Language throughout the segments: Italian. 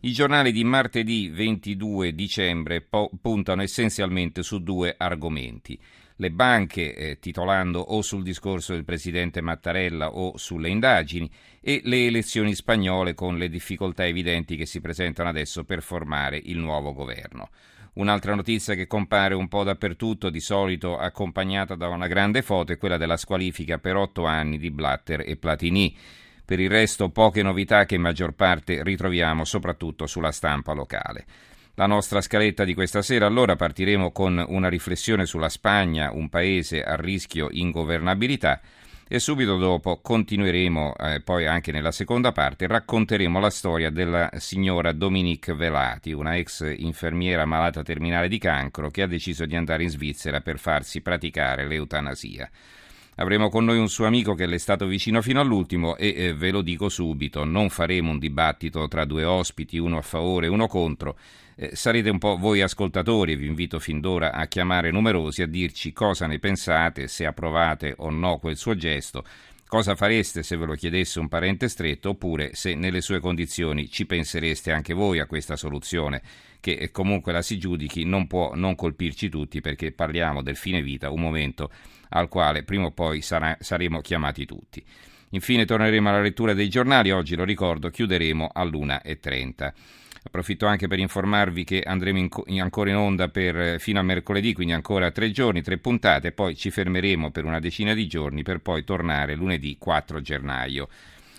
I giornali di martedì 22 dicembre po- puntano essenzialmente su due argomenti le banche, eh, titolando o sul discorso del presidente Mattarella o sulle indagini, e le elezioni spagnole con le difficoltà evidenti che si presentano adesso per formare il nuovo governo. Un'altra notizia che compare un po' dappertutto, di solito accompagnata da una grande foto, è quella della squalifica per otto anni di Blatter e Platini. Per il resto poche novità che in maggior parte ritroviamo soprattutto sulla stampa locale. La nostra scaletta di questa sera allora partiremo con una riflessione sulla Spagna, un paese a rischio ingovernabilità e subito dopo continueremo, eh, poi anche nella seconda parte, racconteremo la storia della signora Dominique Velati, una ex infermiera malata terminale di cancro che ha deciso di andare in Svizzera per farsi praticare l'eutanasia. Avremo con noi un suo amico che le è stato vicino fino all'ultimo e eh, ve lo dico subito, non faremo un dibattito tra due ospiti, uno a favore e uno contro. Eh, sarete un po' voi ascoltatori e vi invito fin d'ora a chiamare numerosi a dirci cosa ne pensate, se approvate o no quel suo gesto, cosa fareste se ve lo chiedesse un parente stretto oppure se nelle sue condizioni ci pensereste anche voi a questa soluzione che eh, comunque la si giudichi non può non colpirci tutti perché parliamo del fine vita, un momento al quale prima o poi sarà, saremo chiamati tutti. Infine torneremo alla lettura dei giornali, oggi lo ricordo chiuderemo all'1.30. Approfitto anche per informarvi che andremo in, in, ancora in onda per, eh, fino a mercoledì, quindi ancora tre giorni, tre puntate, poi ci fermeremo per una decina di giorni per poi tornare lunedì 4 gennaio.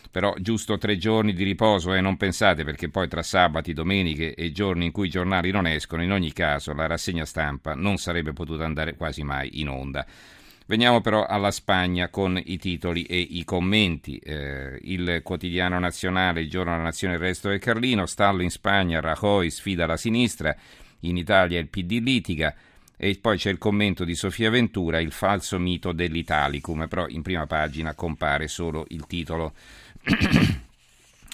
Però giusto tre giorni di riposo, eh, non pensate perché poi tra sabati, domeniche e giorni in cui i giornali non escono, in ogni caso la rassegna stampa non sarebbe potuta andare quasi mai in onda. Veniamo però alla Spagna con i titoli e i commenti. Eh, il quotidiano nazionale, il giorno della nazione, il resto del Carlino, stallo in Spagna, Rajoy sfida la sinistra, in Italia il PD litiga e poi c'è il commento di Sofia Ventura, il falso mito dell'Italicum, però in prima pagina compare solo il titolo.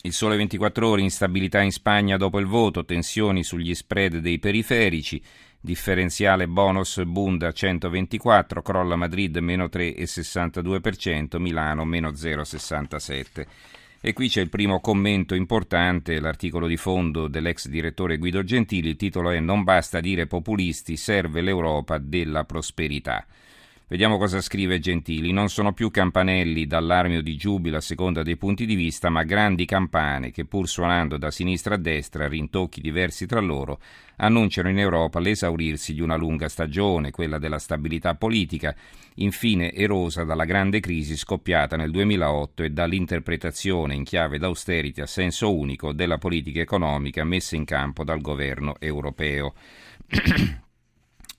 il sole 24 ore, instabilità in Spagna dopo il voto, tensioni sugli spread dei periferici, differenziale bonus Bund a 124, crolla Madrid meno 3,62%, Milano meno 0,67%. E qui c'è il primo commento importante, l'articolo di fondo dell'ex direttore Guido Gentili, il titolo è Non basta dire populisti, serve l'Europa della prosperità. Vediamo cosa scrive Gentili. Non sono più campanelli d'allarme o di giubilo a seconda dei punti di vista, ma grandi campane che, pur suonando da sinistra a destra, rintocchi diversi tra loro, annunciano in Europa l'esaurirsi di una lunga stagione, quella della stabilità politica, infine erosa dalla grande crisi scoppiata nel 2008 e dall'interpretazione in chiave d'austerity a senso unico della politica economica messa in campo dal governo europeo.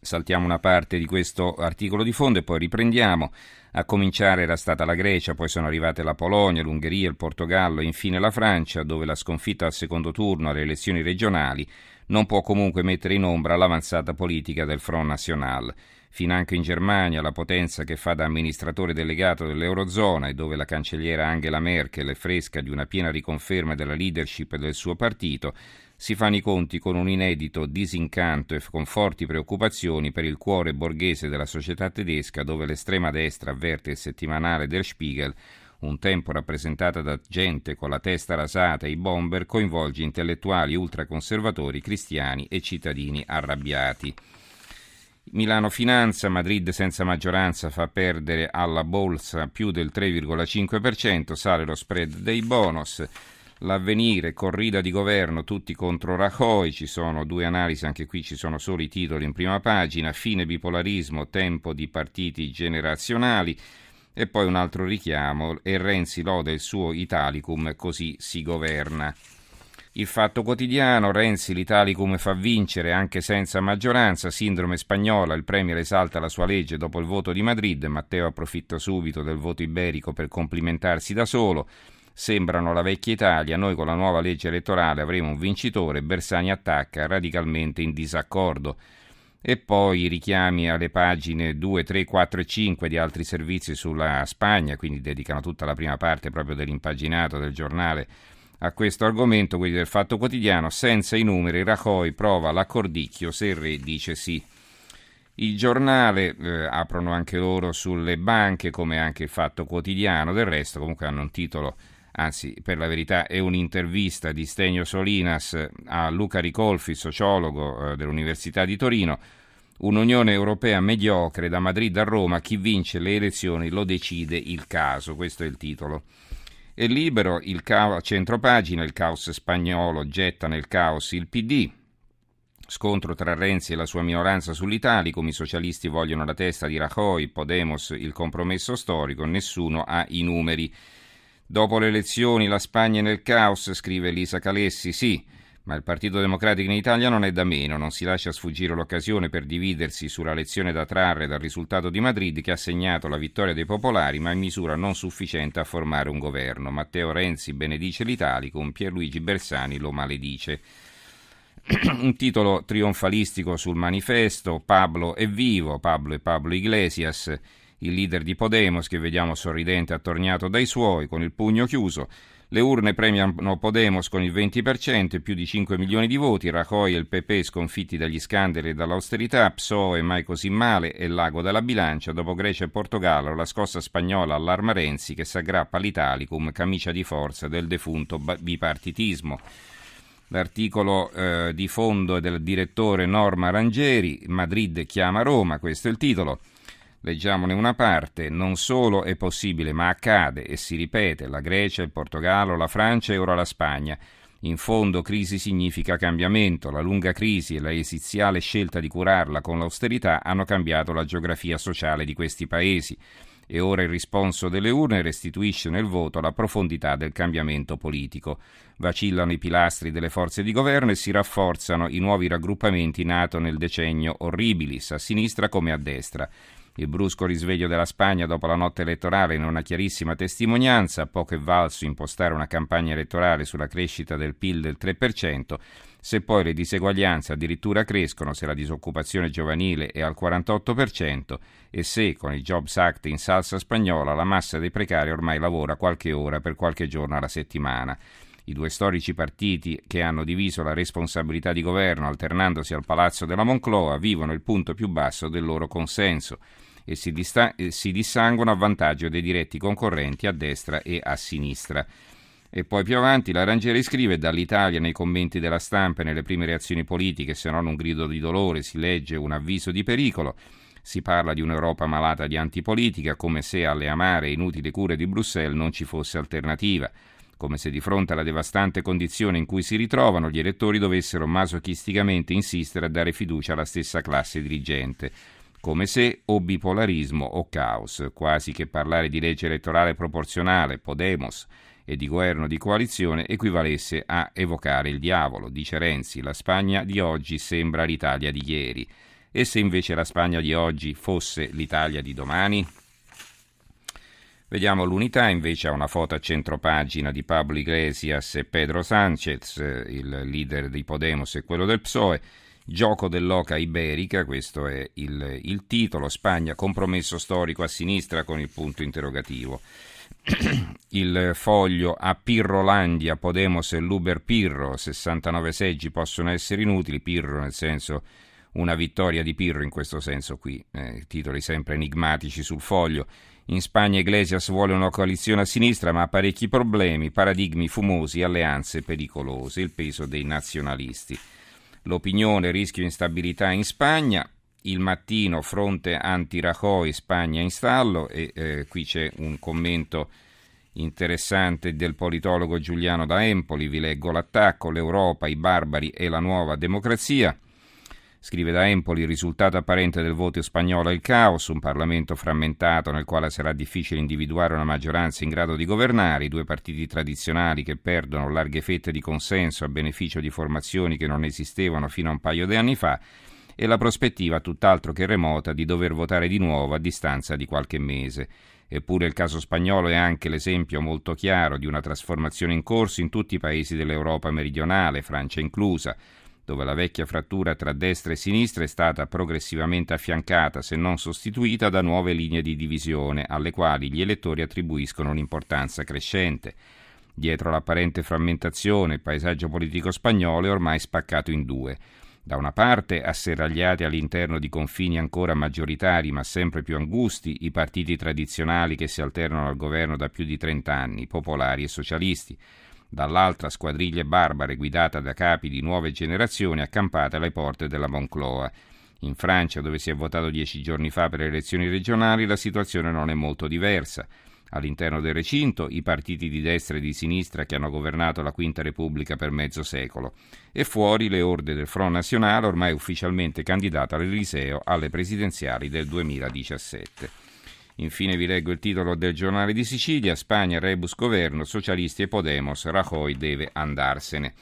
Saltiamo una parte di questo articolo di fondo e poi riprendiamo. A cominciare era stata la Grecia, poi sono arrivate la Polonia, l'Ungheria, il Portogallo e infine la Francia, dove la sconfitta al secondo turno alle elezioni regionali non può comunque mettere in ombra l'avanzata politica del Front National. Finanche in Germania, la potenza che fa da amministratore delegato dell'Eurozona e dove la cancelliera Angela Merkel è fresca di una piena riconferma della leadership del suo partito, si fanno i conti con un inedito disincanto e con forti preoccupazioni per il cuore borghese della società tedesca dove l'estrema destra avverte il settimanale Der Spiegel un tempo rappresentata da gente con la testa rasata e i bomber, coinvolge intellettuali ultraconservatori, cristiani e cittadini arrabbiati. Milano Finanza, Madrid senza maggioranza fa perdere alla borsa più del 3,5%, sale lo spread dei bonus. L'avvenire, corrida di governo, tutti contro Rajoy, ci sono due analisi, anche qui ci sono solo i titoli in prima pagina, fine bipolarismo, tempo di partiti generazionali e poi un altro richiamo, e Renzi lode il suo Italicum, così si governa. Il fatto quotidiano, Renzi l'Italicum fa vincere anche senza maggioranza, sindrome spagnola, il Premier esalta la sua legge dopo il voto di Madrid, Matteo approfitta subito del voto iberico per complimentarsi da solo, sembrano la vecchia Italia, noi con la nuova legge elettorale avremo un vincitore, Bersani attacca radicalmente in disaccordo. E poi i richiami alle pagine 2, 3, 4 e 5 di altri servizi sulla Spagna, quindi dedicano tutta la prima parte proprio dell'impaginato del giornale a questo argomento, quelli del Fatto Quotidiano, senza i numeri Rajoy prova l'accordicchio se il re dice sì. Il giornale eh, aprono anche loro sulle banche, come anche il Fatto Quotidiano, del resto comunque hanno un titolo anzi per la verità è un'intervista di Stegno Solinas a Luca Ricolfi, sociologo eh, dell'Università di Torino, un'Unione Europea mediocre da Madrid a Roma, chi vince le elezioni lo decide il caso, questo è il titolo. E libero, il ca- centropagina, il caos spagnolo getta nel caos il PD, Scontro tra Renzi e la sua minoranza sull'Italicum, i socialisti vogliono la testa di Rajoy, Podemos il compromesso storico, nessuno ha i numeri. Dopo le elezioni la Spagna è nel caos, scrive Elisa Calessi, sì, ma il Partito Democratico in Italia non è da meno, non si lascia sfuggire l'occasione per dividersi sulla lezione da trarre dal risultato di Madrid che ha segnato la vittoria dei popolari, ma in misura non sufficiente a formare un governo. Matteo Renzi benedice l'Italicum, Pierluigi Bersani lo maledice. un titolo trionfalistico sul manifesto, Pablo è vivo, Pablo e Pablo Iglesias il leader di Podemos, che vediamo sorridente attorniato dai suoi, con il pugno chiuso. Le urne premiano Podemos con il 20% e più di 5 milioni di voti, Rajoy e il PP sconfitti dagli scandali e dall'austerità, PSOE mai così male e l'ago dalla bilancia, dopo Grecia e Portogallo la scossa spagnola allarma Renzi che s'aggrappa all'Italicum, camicia di forza del defunto bipartitismo. L'articolo eh, di fondo è del direttore Norma Rangeri, Madrid chiama Roma, questo è il titolo. Leggiamone una parte, non solo è possibile, ma accade e si ripete, la Grecia, il Portogallo, la Francia e ora la Spagna. In fondo crisi significa cambiamento, la lunga crisi e la esiziale scelta di curarla con l'austerità hanno cambiato la geografia sociale di questi paesi e ora il risponso delle urne restituisce nel voto la profondità del cambiamento politico. Vacillano i pilastri delle forze di governo e si rafforzano i nuovi raggruppamenti nato nel decennio orribilis, a sinistra come a destra. Il brusco risveglio della Spagna dopo la notte elettorale in una chiarissima testimonianza, poco è valso impostare una campagna elettorale sulla crescita del PIL del 3%, se poi le diseguaglianze addirittura crescono, se la disoccupazione giovanile è al 48% e se con il Jobs Act in salsa spagnola la massa dei precari ormai lavora qualche ora per qualche giorno alla settimana. I due storici partiti che hanno diviso la responsabilità di governo alternandosi al palazzo della Moncloa vivono il punto più basso del loro consenso e si, dista- si dissanguono a vantaggio dei diretti concorrenti a destra e a sinistra. E poi più avanti la Rangeri scrive dall'Italia nei commenti della stampa e nelle prime reazioni politiche, se non un grido di dolore, si legge un avviso di pericolo. Si parla di un'Europa malata di antipolitica, come se alle amare e inutili cure di Bruxelles non ci fosse alternativa, come se di fronte alla devastante condizione in cui si ritrovano gli elettori dovessero masochisticamente insistere a dare fiducia alla stessa classe dirigente come se o bipolarismo o caos, quasi che parlare di legge elettorale proporzionale, Podemos e di governo di coalizione equivalesse a evocare il diavolo, dice Renzi, la Spagna di oggi sembra l'Italia di ieri. E se invece la Spagna di oggi fosse l'Italia di domani? Vediamo l'unità, invece ha una foto a centropagina di Pablo Iglesias e Pedro Sánchez, il leader di Podemos e quello del PSOE, Gioco dell'oca iberica, questo è il, il titolo, Spagna compromesso storico a sinistra con il punto interrogativo. il foglio a Pirrolandia, Podemos e Luber Pirro, 69 seggi possono essere inutili, Pirro nel senso una vittoria di Pirro in questo senso qui, eh, titoli sempre enigmatici sul foglio. In Spagna Iglesias vuole una coalizione a sinistra ma ha parecchi problemi, paradigmi fumosi, alleanze pericolose, il peso dei nazionalisti l'opinione rischio instabilità in Spagna, il mattino fronte anti-Rajoy Spagna in stallo. E eh, qui c'è un commento interessante del politologo Giuliano da Empoli, vi leggo l'attacco, l'Europa, i barbari e la nuova democrazia. Scrive da Empoli, il risultato apparente del voto spagnolo è il caos, un Parlamento frammentato nel quale sarà difficile individuare una maggioranza in grado di governare, i due partiti tradizionali che perdono larghe fette di consenso a beneficio di formazioni che non esistevano fino a un paio di anni fa e la prospettiva tutt'altro che remota di dover votare di nuovo a distanza di qualche mese. Eppure il caso spagnolo è anche l'esempio molto chiaro di una trasformazione in corso in tutti i paesi dell'Europa meridionale, Francia inclusa, dove la vecchia frattura tra destra e sinistra è stata progressivamente affiancata, se non sostituita, da nuove linee di divisione, alle quali gli elettori attribuiscono un'importanza crescente. Dietro l'apparente frammentazione, il paesaggio politico spagnolo è ormai spaccato in due. Da una parte, asserragliati all'interno di confini ancora maggioritari ma sempre più angusti, i partiti tradizionali che si alternano al governo da più di 30 anni, popolari e socialisti dall'altra squadriglie barbare guidata da capi di nuove generazioni accampate alle porte della Moncloa. In Francia, dove si è votato dieci giorni fa per le elezioni regionali, la situazione non è molto diversa. All'interno del recinto i partiti di destra e di sinistra che hanno governato la Quinta Repubblica per mezzo secolo e fuori le orde del Front National ormai ufficialmente candidato all'Eliseo alle presidenziali del 2017. Infine vi leggo il titolo del giornale di Sicilia, Spagna, rebus governo, socialisti e Podemos, Rajoy deve andarsene.